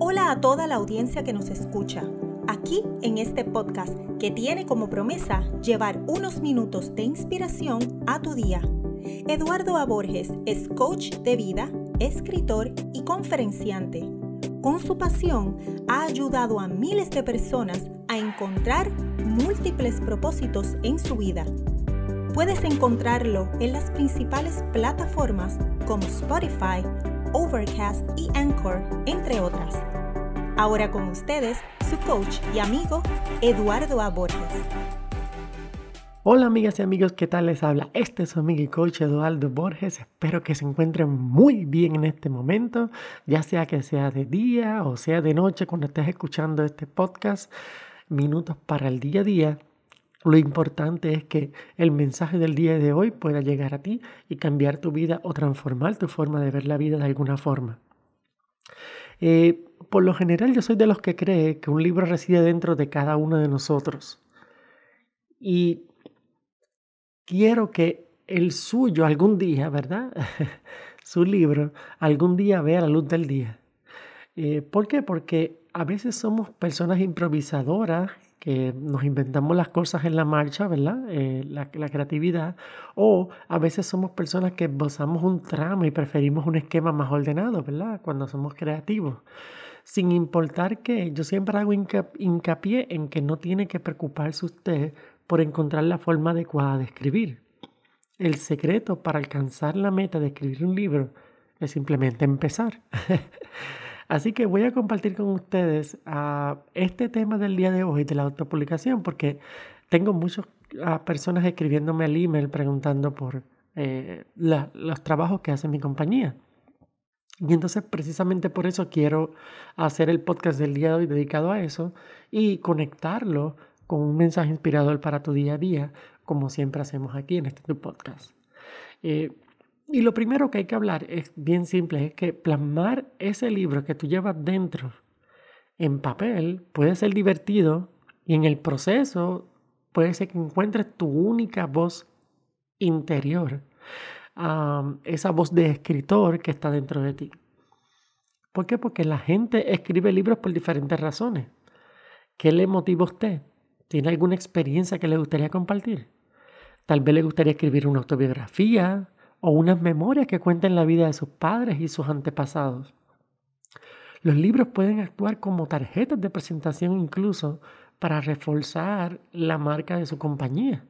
Hola a toda la audiencia que nos escucha. Aquí en este podcast que tiene como promesa llevar unos minutos de inspiración a tu día. Eduardo A. Borges es coach de vida, escritor y conferenciante. Con su pasión ha ayudado a miles de personas a encontrar múltiples propósitos en su vida. Puedes encontrarlo en las principales plataformas como Spotify, Overcast y Anchor, entre otras. Ahora con ustedes, su coach y amigo, Eduardo A. Borges. Hola amigas y amigos, ¿qué tal les habla? Este es su amigo y coach Eduardo Borges. Espero que se encuentren muy bien en este momento, ya sea que sea de día o sea de noche cuando estés escuchando este podcast. Minutos para el día a día. Lo importante es que el mensaje del día de hoy pueda llegar a ti y cambiar tu vida o transformar tu forma de ver la vida de alguna forma. Eh, por lo general yo soy de los que cree que un libro reside dentro de cada uno de nosotros. Y quiero que el suyo algún día, ¿verdad? Su libro algún día vea la luz del día. Eh, ¿Por qué? Porque a veces somos personas improvisadoras que nos inventamos las cosas en la marcha, ¿verdad? Eh, la, creatividad. O a veces somos personas que esbozamos un tramo y preferimos un esquema más ordenado, ¿verdad? Cuando somos creativos. Sin importar que yo siempre hago hincapié en que no tiene que preocuparse usted por encontrar la forma adecuada de escribir. El secreto para alcanzar la meta de escribir un libro es simplemente empezar. Así que voy a compartir con ustedes uh, este tema del día de hoy de la autopublicación porque tengo muchas uh, personas escribiéndome al email preguntando por eh, los trabajos que hace mi compañía. Y entonces precisamente por eso quiero hacer el podcast del día de hoy dedicado a eso y conectarlo con un mensaje inspirador para tu día a día, como siempre hacemos aquí en este podcast. Eh, y lo primero que hay que hablar es bien simple, es que plasmar ese libro que tú llevas dentro en papel puede ser divertido y en el proceso puede ser que encuentres tu única voz interior, esa voz de escritor que está dentro de ti. ¿Por qué? Porque la gente escribe libros por diferentes razones. ¿Qué le motiva a usted? ¿Tiene alguna experiencia que le gustaría compartir? Tal vez le gustaría escribir una autobiografía, o unas memorias que cuenten la vida de sus padres y sus antepasados. Los libros pueden actuar como tarjetas de presentación incluso para reforzar la marca de su compañía.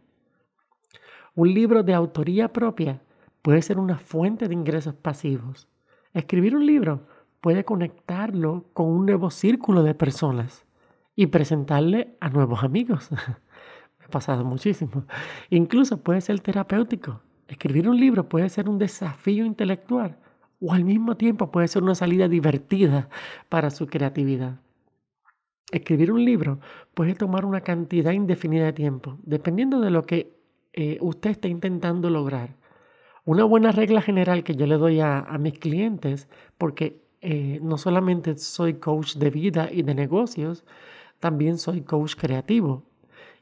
Un libro de autoría propia puede ser una fuente de ingresos pasivos. Escribir un libro puede conectarlo con un nuevo círculo de personas y presentarle a nuevos amigos. Me ha pasado muchísimo. Incluso puede ser terapéutico Escribir un libro puede ser un desafío intelectual o al mismo tiempo puede ser una salida divertida para su creatividad. Escribir un libro puede tomar una cantidad indefinida de tiempo, dependiendo de lo que eh, usted esté intentando lograr. Una buena regla general que yo le doy a, mis clientes, porque eh, no solamente soy coach de vida y de negocios, también soy coach creativo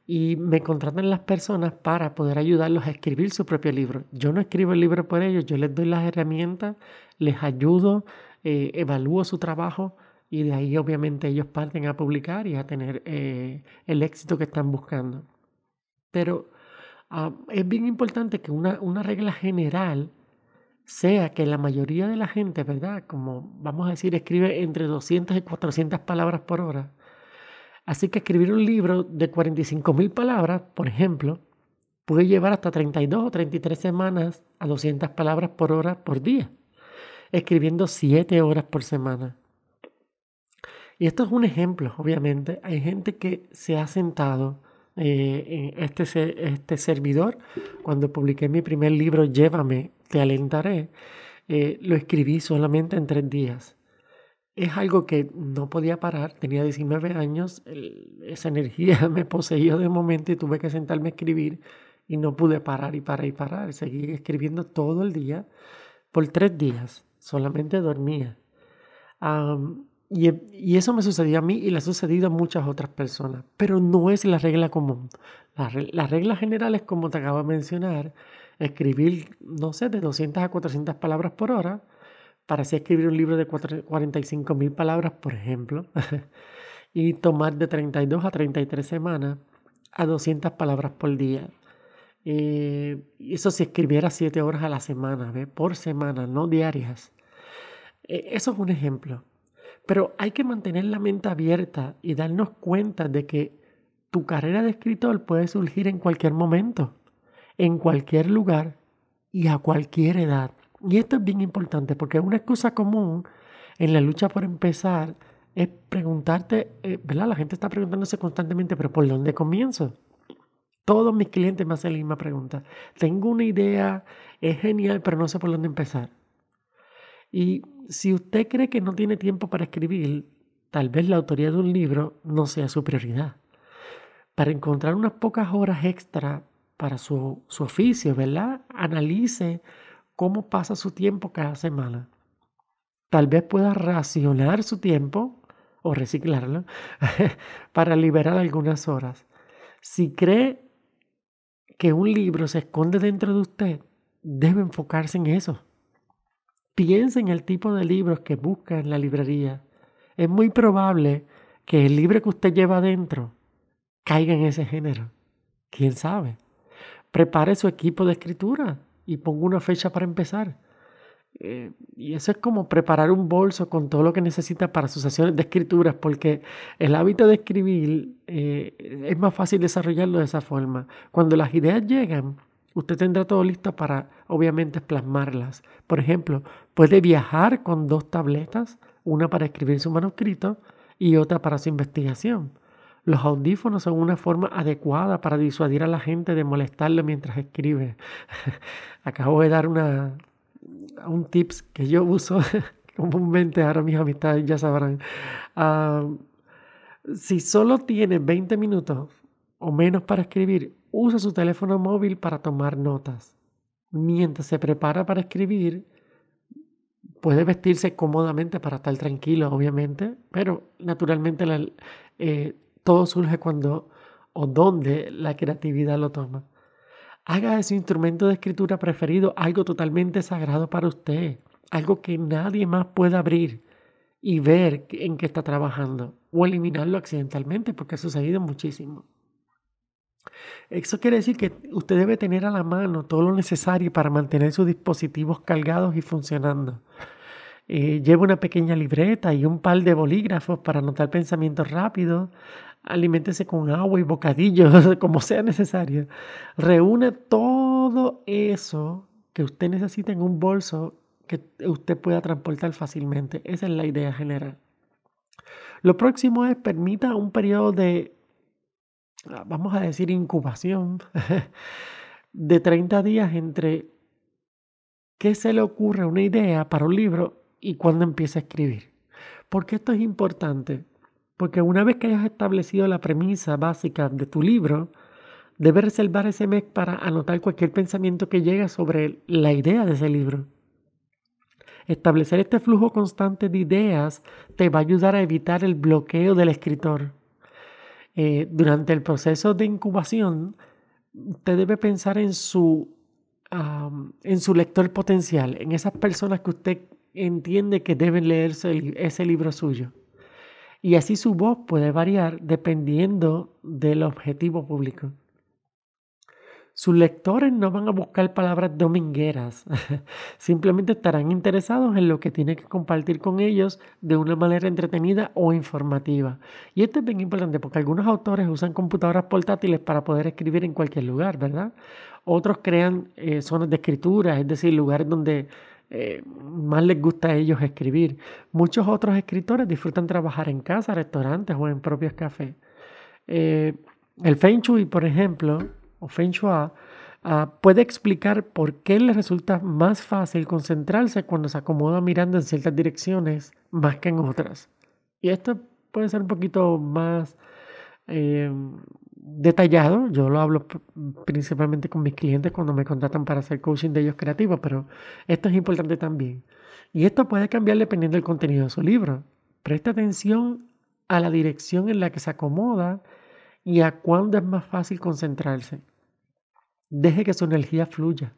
y me contratan las personas para poder ayudarlos a escribir su propio libro. Yo no escribo el libro por ellos, yo les doy las herramientas, les ayudo, eh, evalúo su trabajo y de ahí obviamente ellos parten a publicar y a tener eh, el éxito que están buscando. Pero ah, es bien importante que una, una regla general sea que la mayoría de la gente, ¿verdad? Como vamos a decir, escribe entre 200 y 400 palabras por hora Así que escribir un libro de 45 mil palabras, por ejemplo, puede llevar hasta 32 o 33 semanas a 200 palabras por hora por día, escribiendo 7 horas por semana. Y esto es un ejemplo, obviamente. Hay gente que se ha sentado eh, en este, este servidor. Cuando publiqué mi primer libro, Llévame, te alentaré, eh, lo escribí solamente en tres días es algo que no podía parar, tenía 19 años, esa energía me poseyó de momento y tuve que sentarme a escribir y no pude parar y parar y parar. Seguí escribiendo todo el día por tres días, solamente dormía. y, y, eso me sucedió a mí y le ha sucedido a muchas otras personas, pero no es la regla común. La, la regla general es, como te acabo de mencionar, escribir, no sé, de 200 a 400 palabras por hora para así escribir un libro de 45 mil palabras, por ejemplo, y tomar de 32 a 33 semanas a 200 palabras por día. Eh, eso si escribiera 7 horas a la semana, por semana, no diarias. Eh, eso es un ejemplo. Pero hay que mantener la mente abierta y darnos cuenta de que tu carrera de escritor puede surgir en cualquier momento, en cualquier lugar y a cualquier edad. Y esto es bien importante porque una excusa común en la lucha por empezar es preguntarte, eh, ¿verdad? La gente está preguntándose constantemente, pero ¿por dónde comienzo? Todos mis clientes me hacen la misma pregunta. Tengo una idea, es genial, pero no sé por dónde empezar. Y si usted cree que no tiene tiempo para escribir, tal vez la autoría de un libro no sea su prioridad. Para encontrar unas pocas horas extra para su, su oficio, ¿verdad? Analice cómo pasa su tiempo cada semana. Tal vez pueda racionar su tiempo o reciclarlo para liberar algunas horas. Si cree que un libro se esconde dentro de usted, debe enfocarse en eso. Piense en el tipo de libros que busca en la librería. Es muy probable que el libro que usted lleva adentro caiga en ese género. ¿Quién sabe? Prepare su equipo de escritura y pongo una fecha para empezar. Eh, y eso es como preparar un bolso con todo lo que necesita para sus sesiones de escrituras, porque el hábito de escribir eh, es más fácil desarrollarlo de esa forma. Cuando las ideas llegan, usted tendrá todo listo para, obviamente, plasmarlas. Por ejemplo, puede viajar con dos tabletas, una para escribir su manuscrito y otra para su investigación. Los audífonos son una forma adecuada para disuadir a la gente de molestarle mientras escribe. Acabo de dar un tips que yo uso comúnmente, ahora mis amistades ya sabrán. Ah, si solo tiene 20 minutos o menos para escribir, usa su teléfono móvil para tomar notas. Mientras se prepara para escribir, puede vestirse cómodamente para estar tranquilo, obviamente, pero naturalmente la, eh, todo surge cuando o donde la creatividad lo toma. Haga de su instrumento de escritura preferido algo totalmente sagrado para usted, algo que nadie más pueda abrir y ver en qué está trabajando o eliminarlo accidentalmente, porque ha sucedido muchísimo. Eso quiere decir que usted debe tener a la mano todo lo necesario para mantener sus dispositivos cargados y funcionando. Eh, lleva una pequeña libreta y un par de bolígrafos para anotar pensamientos rápidos, aliméntese con agua y bocadillos, como sea necesario. Reúne todo eso que usted necesita en un bolso que usted pueda transportar fácilmente. Esa es la idea general. Lo próximo es permita un periodo de, ah, vamos a decir, incubación de 30 días entre qué se le ocurre una idea para un libro y cuándo empieza a escribir. Porque esto es importante porque una vez que hayas establecido la premisa básica de tu libro, debes reservar ese mes para anotar cualquier pensamiento que llegue sobre la idea de ese libro. Establecer este flujo constante de ideas te va a ayudar a evitar el bloqueo del escritor. Eh, durante el proceso de incubación, usted debe pensar en su, en su lector potencial, en esas personas que usted entiende que deben leerse ese libro suyo y así su voz puede variar dependiendo del objetivo público. Sus lectores no van a buscar palabras domingueras, simplemente estarán interesados en lo que tiene que compartir con ellos de una manera entretenida o informativa. Y esto es bien importante porque algunos autores usan computadoras portátiles para poder escribir en cualquier lugar, ¿verdad? Otros crean eh, zonas de escritura, es decir, lugares donde eh, más les gusta a ellos escribir. Muchos otros escritores disfrutan trabajar en casa, restaurantes o en propios cafés. Eh, el Feng Shui, por ejemplo, o Feng Shui, ah, puede explicar por qué les resulta más fácil concentrarse cuando se acomoda mirando en ciertas direcciones más que en otras. Y esto puede ser un poquito más eh, detallado. Yo lo hablo principalmente con mis clientes cuando me contratan para hacer coaching de ellos creativos, pero esto es importante también. Y esto puede cambiar dependiendo del contenido de su libro. Presta atención a la dirección en la que se acomoda y a cuándo es más fácil concentrarse. Deje que su energía fluya.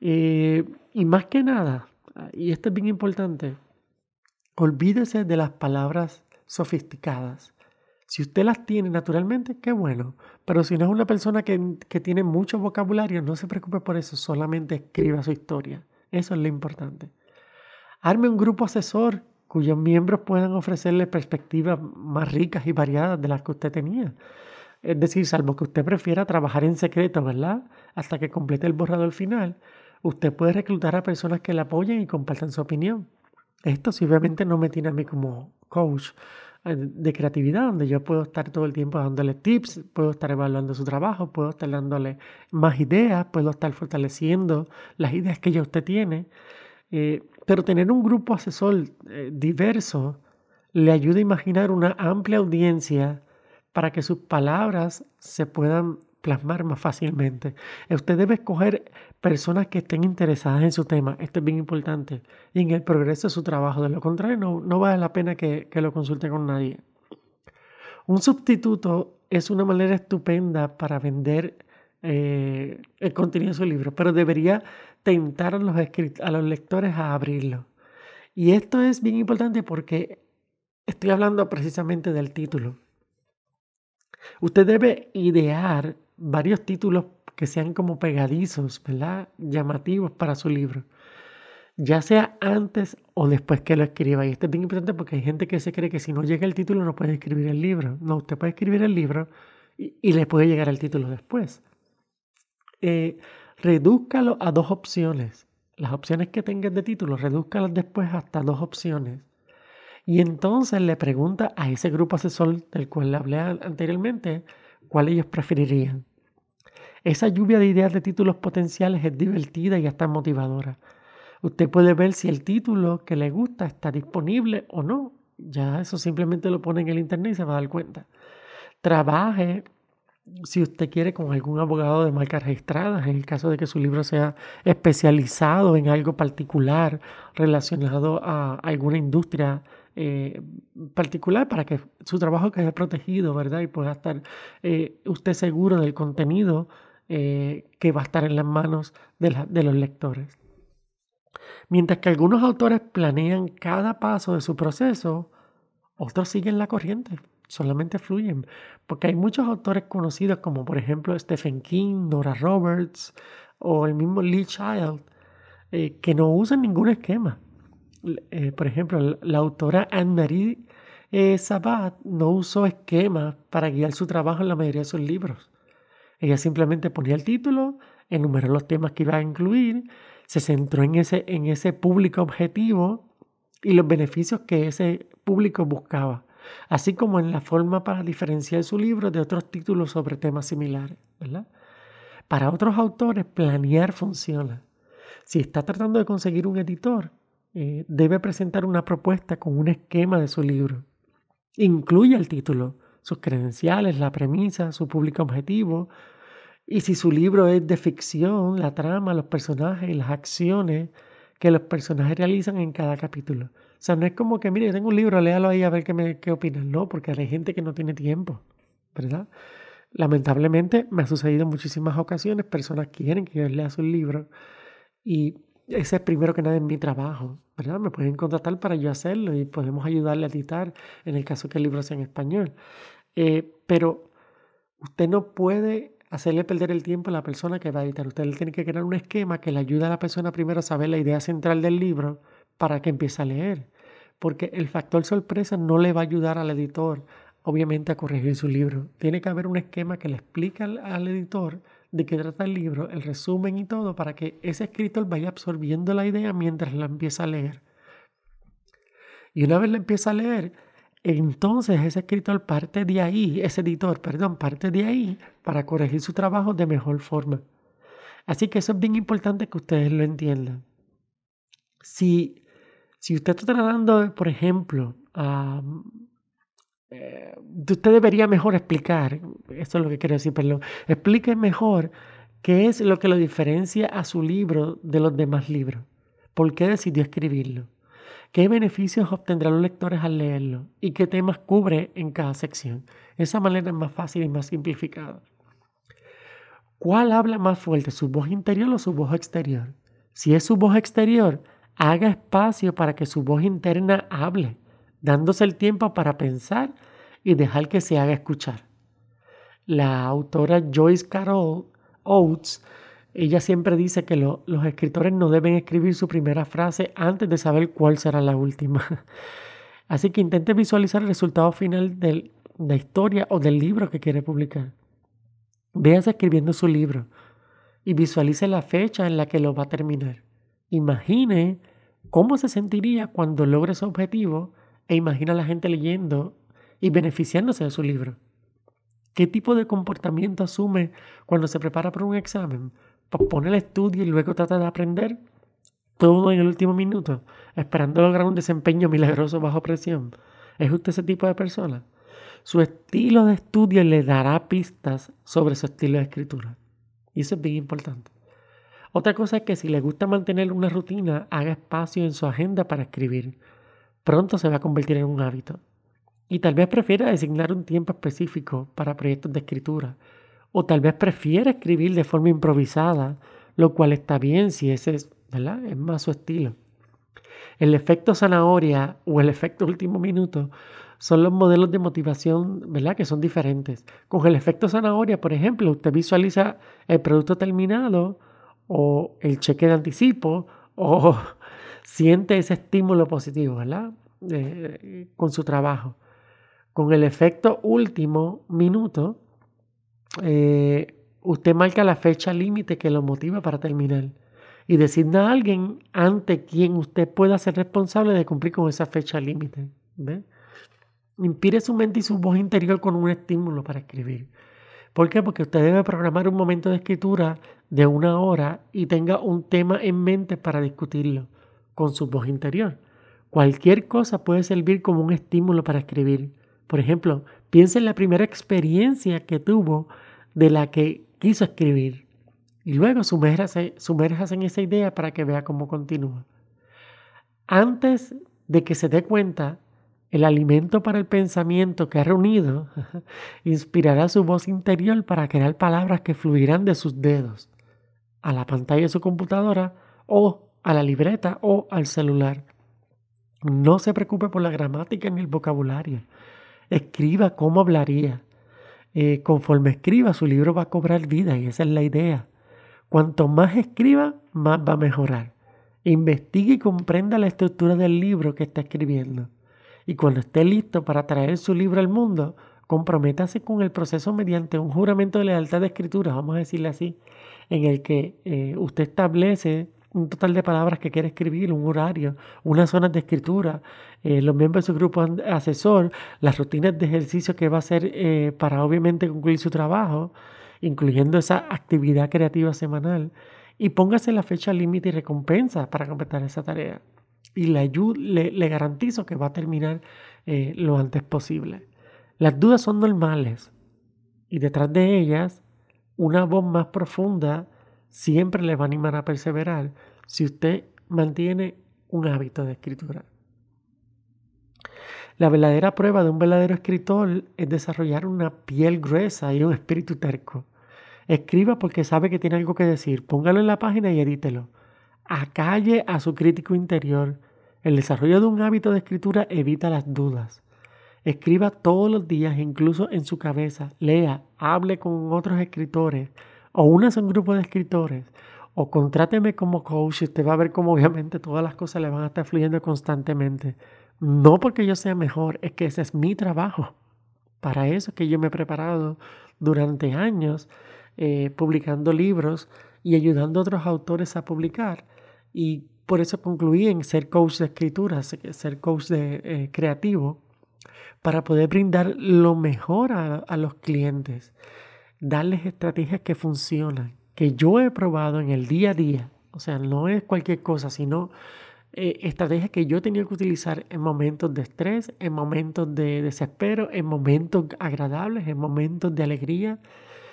Eh, y más que nada, y esto es bien importante, olvídese de las palabras sofisticadas. Si usted las tiene naturalmente, qué bueno. Pero si no es una persona que, que, tiene mucho vocabulario, no se preocupe por eso, solamente escriba su historia. Eso es lo importante. Arme un grupo asesor cuyos miembros puedan ofrecerle perspectivas más ricas y variadas de las que usted tenía. Es decir, salvo que usted prefiera trabajar en secreto, ¿verdad? Hasta que complete el borrador final, usted puede reclutar a personas que le apoyen y compartan su opinión. Esto sí, obviamente no me tiene a mí como coach de creatividad, donde yo puedo estar todo el tiempo dándole tips, puedo estar evaluando su trabajo, puedo estar dándole más ideas, puedo estar fortaleciendo las ideas que ya usted tiene. Eh, pero tener un grupo asesor eh, diverso le ayuda a imaginar una amplia audiencia para que sus palabras se puedan plasmar más fácilmente. Usted debe escoger personas que estén interesadas en su tema. Esto es bien importante. Y en el progreso de su trabajo. De lo contrario, no, vale la pena que, lo consulte con nadie. Un sustituto es una manera estupenda para vender eh, el contenido de su libro, pero debería tentar a los, a los lectores a abrirlo. Y esto es bien importante porque estoy hablando precisamente del título. Usted debe idear varios títulos que sean como pegadizos, ¿verdad? Llamativos para su libro. Ya sea antes o después que lo escriba. Y esto es bien importante porque hay gente que se cree que si no llega el título no puede escribir el libro. No, usted puede escribir el libro y, le puede llegar el título después. Eh, redúzcalo a dos opciones. Las opciones que tengas de título, redúzcalas después hasta dos opciones. Y entonces le pregunta a ese grupo asesor del cual le hablé anteriormente, cuál ellos preferirían. Esa lluvia de ideas de títulos potenciales es divertida y hasta motivadora. Usted puede ver si el título que le gusta está disponible o no. Ya eso simplemente lo pone en el internet y se va a dar cuenta. Trabaje si usted quiere con algún abogado de marcas registradas, en el caso de que su libro sea especializado en algo particular relacionado a alguna industria eh, particular para que su trabajo quede protegido, ¿verdad? Y pueda estar eh, usted seguro del contenido eh, que va a estar en las manos de, de los lectores. Mientras que algunos autores planean cada paso de su proceso, otros siguen la corriente, solamente fluyen, porque hay muchos autores conocidos como por ejemplo Stephen King, Nora Roberts o el mismo Lee Child, que no usan ningún esquema. Eh, por ejemplo, la autora Anne-Marie eh, Sabat no usó esquemas para guiar su trabajo en la mayoría de sus libros. Ella simplemente ponía el título, enumeró los temas que iba a incluir, se centró en ese, en ese público objetivo y los beneficios que ese público buscaba, así como en la forma para diferenciar su libro de otros títulos sobre temas similares. Para otros autores, planear funciona. Si está tratando de conseguir un editor, eh, debe presentar una propuesta con un esquema de su libro. Incluye el título, sus credenciales, la premisa, su público objetivo. Y si su libro es de ficción, la trama, los personajes y las acciones que los personajes realizan en cada capítulo. O sea, no es como que, mire, yo tengo un libro, léalo ahí a ver qué, me, qué opinan. No, porque hay gente que no tiene tiempo, ¿verdad? Lamentablemente me ha sucedido en muchísimas ocasiones, personas quieren que yo lea su libro y ese es primero que nada en mi trabajo, ¿verdad? Me pueden contratar para yo hacerlo y podemos ayudarle a editar en el caso que el libro sea en español. Eh, pero usted no puede hacerle perder el tiempo a la persona que va a editar. Usted tiene que crear un esquema que le ayude a la persona primero a saber la idea central del libro para que empiece a leer. Porque el factor sorpresa no le va a ayudar al editor, obviamente, a corregir su libro. Tiene que haber un esquema que le explique al editor de qué trata el libro, el resumen y todo, para que ese escritor vaya absorbiendo la idea mientras la empieza a leer. Y una vez la empieza a leer, entonces ese escritor parte de ahí, ese editor, perdón, parte de ahí para corregir su trabajo de mejor forma. Así que eso es bien importante que ustedes lo entiendan. Si, si usted está tratando, por ejemplo, a eh, usted debería mejor explicar, eso es lo que quiero decir, perdón, explique mejor qué es lo que lo diferencia a su libro de los demás libros, por qué decidió escribirlo, qué beneficios obtendrán los lectores al leerlo y qué temas cubre en cada sección. Esa manera es más fácil y más simplificada. ¿Cuál habla más fuerte, su voz interior o su voz exterior? Si es su voz exterior, haga espacio para que su voz interna hable, dándose el tiempo para pensar y dejar que se haga escuchar. La autora Joyce Carol Oates, ella siempre dice que los escritores no deben escribir su primera frase antes de saber cuál será la última. Así que intente visualizar el resultado final de la historia o del libro que quiere publicar. Véase escribiendo su libro y visualice la fecha en la que lo va a terminar. Imagine cómo se sentiría cuando logre su objetivo e imagina a la gente leyendo y beneficiándose de su libro. ¿Qué tipo de comportamiento asume cuando se prepara para un examen? Pospone el estudio y luego trata de aprender todo en el último minuto, esperando lograr un desempeño milagroso bajo presión. ¿Es usted ese tipo de persona? Su estilo de estudio le dará pistas sobre su estilo de escritura. Y eso es bien importante. Otra cosa es que si le gusta mantener una rutina, haga espacio en su agenda para escribir. Pronto se va a convertir en un hábito. Y tal vez prefiera designar un tiempo específico para proyectos de escritura. O tal vez prefiera escribir de forma improvisada, lo cual está bien si ese es, ¿verdad? es más su estilo. El efecto zanahoria o el efecto último minuto son los modelos de motivación, ¿verdad? Que son diferentes. Con el efecto zanahoria, por ejemplo, usted visualiza el producto terminado o el cheque de anticipo o siente ese estímulo positivo, ¿verdad? con su trabajo. Con el efecto último minuto, eh, usted marca la fecha límite que lo motiva para terminar y designa a alguien ante quien usted pueda ser responsable de cumplir con esa fecha límite. Inspire su mente y su voz interior con un estímulo para escribir. ¿Por qué? Porque usted debe programar un momento de escritura de una hora y tenga un tema en mente para discutirlo con su voz interior. Cualquier cosa puede servir como un estímulo para escribir. Por ejemplo, piense en la primera experiencia que tuvo de la que quiso escribir y luego sumérjase, sumérjase en esa idea para que vea cómo continúa. Antes de que se dé cuenta, el alimento para el pensamiento que ha reunido inspirará su voz interior para crear palabras que fluirán de sus dedos a la pantalla de su computadora o a la libreta o al celular. No se preocupe por la gramática ni el vocabulario. Escriba cómo hablaría. Eh, conforme escriba, su libro va a cobrar vida y esa es la idea. Cuanto más escriba, más va a mejorar. Investigue y comprenda la estructura del libro que está escribiendo y cuando esté listo para traer su libro al mundo, comprométase con el proceso mediante un juramento de lealtad de escritura, vamos a decirle así, en el que eh, usted establece un total de palabras que quiere escribir, un horario, unas zonas de escritura, eh, los miembros de su grupo asesor, las rutinas de ejercicio que va a hacer eh, para obviamente concluir su trabajo, incluyendo esa actividad creativa semanal, y póngase la fecha límite y recompensa para completar esa tarea. Y le, le, garantizo que va a terminar eh, lo antes posible. Las dudas son normales. Y detrás de ellas una voz más profunda siempre le va a animar a perseverar si usted mantiene un hábito de escritura. La verdadera prueba de un verdadero escritor es desarrollar una piel gruesa y un espíritu terco. Escriba porque sabe que tiene algo que decir. Póngalo en la página y edítelo acalle a su crítico interior. El desarrollo de un hábito de escritura evita las dudas. Escriba todos los días, incluso en su cabeza. Lea, hable con otros escritores o únase a un grupo de escritores o contráteme como coach y usted va a ver cómo obviamente todas las cosas le van a estar fluyendo constantemente. No porque yo sea mejor, es que ese es mi trabajo. Para eso es que yo me he preparado durante años eh, publicando libros y ayudando a otros autores a publicar. Y por eso concluí en ser coach de escritura, ser coach de, eh, creativo, para poder brindar lo mejor a, los clientes, darles estrategias que funcionan, que yo he probado en el día a día. O sea, no es cualquier cosa, sino eh, estrategias que yo tenía que utilizar en momentos de estrés, en momentos de desespero, en momentos agradables, en momentos de alegría,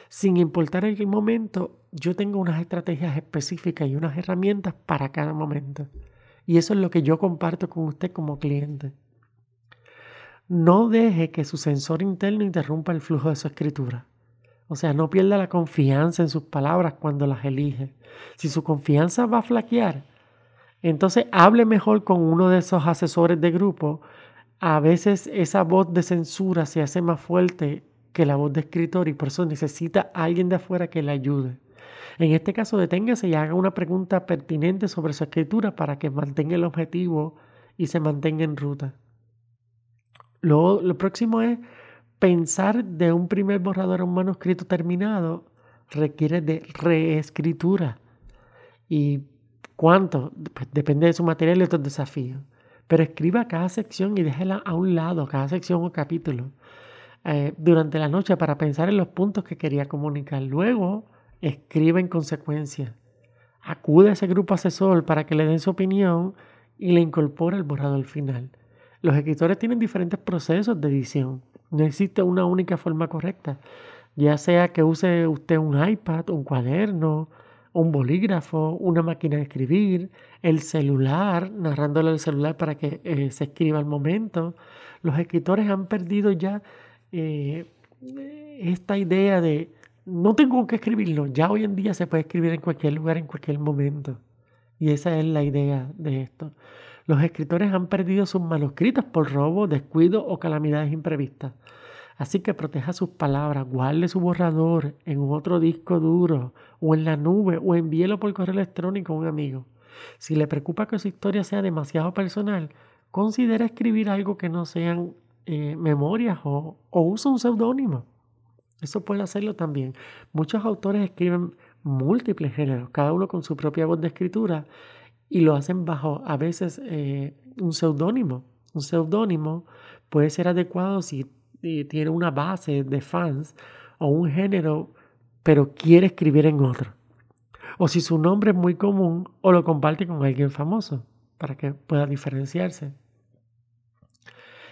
sin importar el momento, yo tengo unas estrategias específicas y unas herramientas para cada momento. Y eso es lo que yo comparto con usted como cliente. No deje que su sensor interno interrumpa el flujo de su escritura. O sea, no pierda la confianza en sus palabras cuando las elige. Si su confianza va a flaquear, Entonces hable mejor con uno de esos asesores de grupo. A veces esa voz de censura se hace más fuerte que la voz de escritor y por eso necesita a alguien de afuera que le ayude. En este caso, deténgase y haga una pregunta pertinente sobre su escritura para que mantenga el objetivo y se mantenga en ruta. Lo, lo próximo es pensar de un primer borrador a un manuscrito terminado requiere de reescritura. ¿Y cuánto? Pues depende de su material y otros desafíos. Pero escriba cada sección y déjela a un lado, cada sección o capítulo, eh, durante la noche para pensar en los puntos que quería comunicar. Luego, escriba en consecuencia. Acude a ese grupo asesor para que le den su opinión y le incorpore el borrador final. Los escritores tienen diferentes procesos de edición. No existe una única forma correcta. Ya sea que use usted un iPad, un cuaderno, un bolígrafo, una máquina de escribir, el celular, narrándole el celular para que eh, se escriba al momento. Los escritores han perdido ya eh, esta idea de no tengo que escribirlo, ya hoy en día se puede escribir en cualquier lugar, en cualquier momento. Y esa es la idea de esto. Los escritores han perdido sus manuscritos por robo, descuido o calamidades imprevistas. Así que proteja sus palabras, guarde su borrador en otro disco duro o en la nube o envíelo por correo electrónico a un amigo. Si le preocupa que su historia sea demasiado personal, considere escribir algo que no sean eh, memorias o, o use un seudónimo. Eso puede hacerlo también. Muchos autores escriben múltiples géneros, cada uno con su propia voz de escritura, y lo hacen bajo a veces eh, un seudónimo. Un seudónimo puede ser adecuado si tiene una base de fans o un género, pero quiere escribir en otro. O si su nombre es muy común o lo comparte con alguien famoso para que pueda diferenciarse.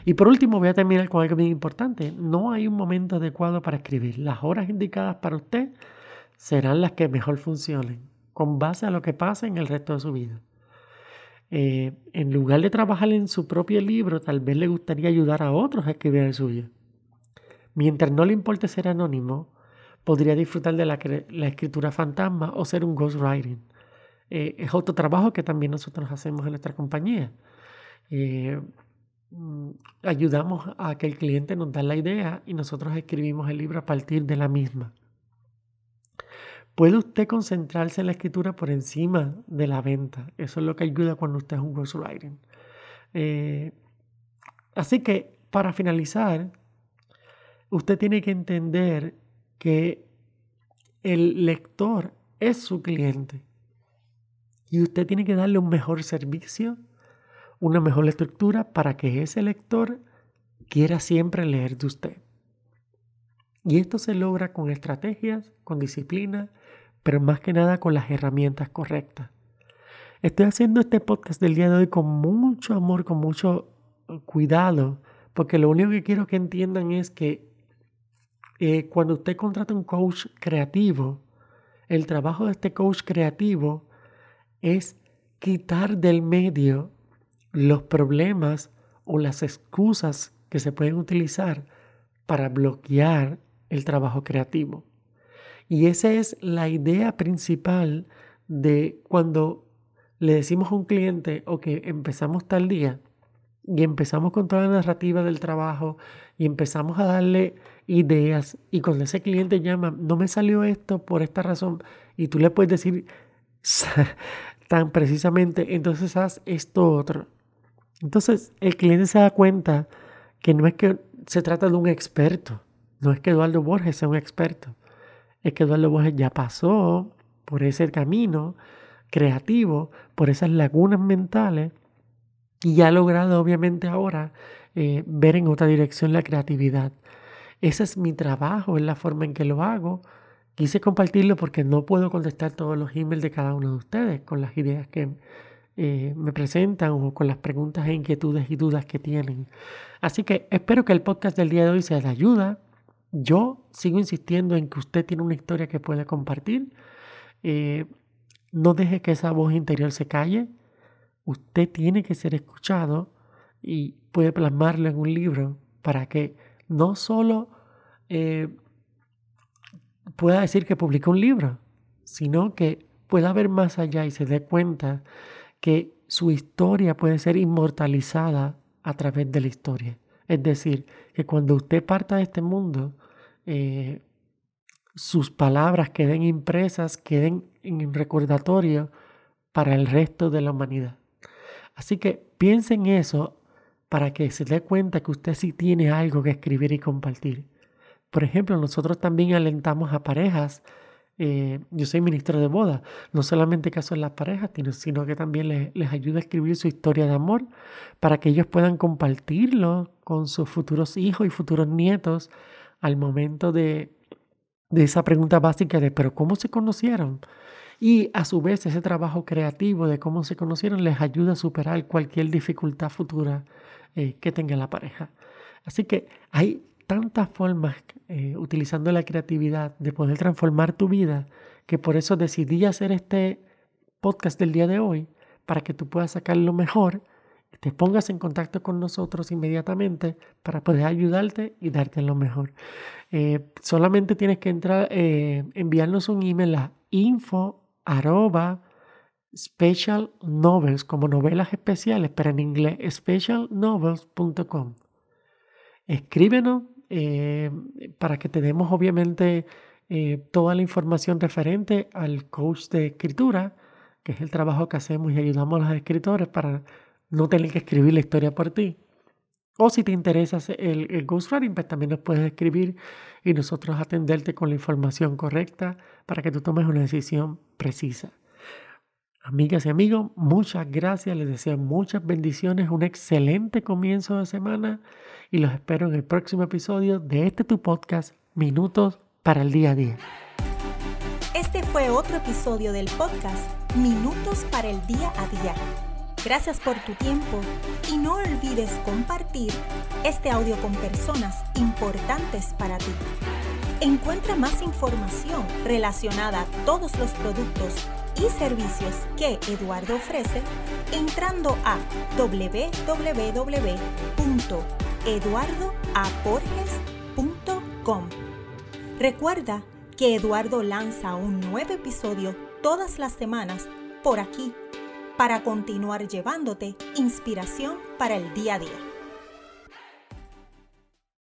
Y por último, voy a terminar con algo muy importante. No hay un momento adecuado para escribir. Las horas indicadas para usted serán las que mejor funcionen, con base a lo que pasa en el resto de su vida. Eh, en lugar de trabajar en su propio libro, tal vez le gustaría ayudar a otros a escribir el suyo. Mientras no le importe ser anónimo, podría disfrutar de la, escritura fantasma o ser un ghostwriting. Eh, es otro trabajo que también nosotros hacemos en nuestra compañía. Eh, mm, ayudamos a que el cliente nos da la idea y nosotros escribimos el libro a partir de la misma. Puede usted concentrarse en la escritura por encima de la venta. Eso es lo que ayuda cuando usted es un ghostwriting. Eh, así que, para finalizar, usted tiene que entender que el lector es su cliente y usted tiene que darle un mejor servicio, una mejor estructura para que ese lector quiera siempre leer de usted. Y esto se logra con estrategias, con disciplina, pero más que nada con las herramientas correctas. Estoy haciendo este podcast del día de hoy con mucho amor, con mucho cuidado, porque lo único que quiero que entiendan es que eh, cuando usted contrata un coach creativo, el trabajo de este coach creativo es quitar del medio los problemas o las excusas que se pueden utilizar para bloquear el trabajo creativo. Y esa es la idea principal de cuando le decimos a un cliente, ok, empezamos tal día y empezamos con toda la narrativa del trabajo y empezamos a darle ideas y cuando ese cliente llama, no me salió esto por esta razón y tú le puedes decir tan precisamente, entonces haz esto otro. Entonces el cliente se da cuenta que no es que se trata de un experto, no es que Eduardo Borges sea un experto, es que Eduardo Borges ya pasó por ese camino creativo, por esas lagunas mentales y ha logrado obviamente ahora eh, ver en otra dirección la creatividad. Ese es mi trabajo, es la forma en que lo hago. Quise compartirlo porque no puedo contestar todos los emails de cada uno de ustedes con las ideas que eh, me presentan o con las preguntas e inquietudes y dudas que tienen. Así que espero que el podcast del día de hoy sea de ayuda. Yo sigo insistiendo en que usted tiene una historia que puede compartir. Eh, no deje que esa voz interior se calle. Usted tiene que ser escuchado y puede plasmarlo en un libro para que no solo eh, pueda decir que publicó un libro, sino que pueda ver más allá y se dé cuenta que su historia puede ser inmortalizada a través de la historia. Es decir, que cuando usted parta de este mundo, eh, sus palabras queden impresas, queden en recordatorio para el resto de la humanidad. Así que piense en eso para que se dé cuenta que usted sí tiene algo que escribir y compartir. Por ejemplo, nosotros también alentamos a parejas. Eh, yo soy ministro de boda, no solamente caso en las parejas, sino que también les, les ayuda a escribir su historia de amor para que ellos puedan compartirlo con sus futuros hijos y futuros nietos al momento de, de esa pregunta básica de, pero ¿cómo se conocieron? Y a su vez ese trabajo creativo de cómo se conocieron les ayuda a superar cualquier dificultad futura eh, que tenga la pareja. Así que hay tantas formas eh, utilizando la creatividad de poder transformar tu vida que por eso decidí hacer este podcast del día de hoy para que tú puedas sacar lo mejor te pongas en contacto con nosotros inmediatamente para poder ayudarte y darte lo mejor. Eh, solamente tienes que entrar, enviarnos un email a info arroba special novels como novelas especiales, pero en inglés specialnovels.com. Escríbenos eh, para que te demos obviamente eh, toda la información referente al coach de escritura, que es el trabajo que hacemos y ayudamos a los escritores para no tener que escribir la historia por ti. O si te interesa el, el ghostwriting, pues también nos puedes escribir y nosotros atenderte con la información correcta para que tú tomes una decisión precisa. Amigas y amigos, muchas gracias, les deseo muchas bendiciones, un excelente comienzo de semana y los espero en el próximo episodio de este tu podcast, Minutos para el Día a Día. Este fue otro episodio del podcast, Minutos para el Día a Día. Gracias por tu tiempo y no olvides compartir este audio con personas importantes para ti. Encuentra más información relacionada a todos los productos y servicios que Eduardo ofrece entrando a www.eduardoaporges.com. Recuerda que Eduardo lanza un nuevo episodio todas las semanas por aquí para continuar llevándote inspiración para el día a día.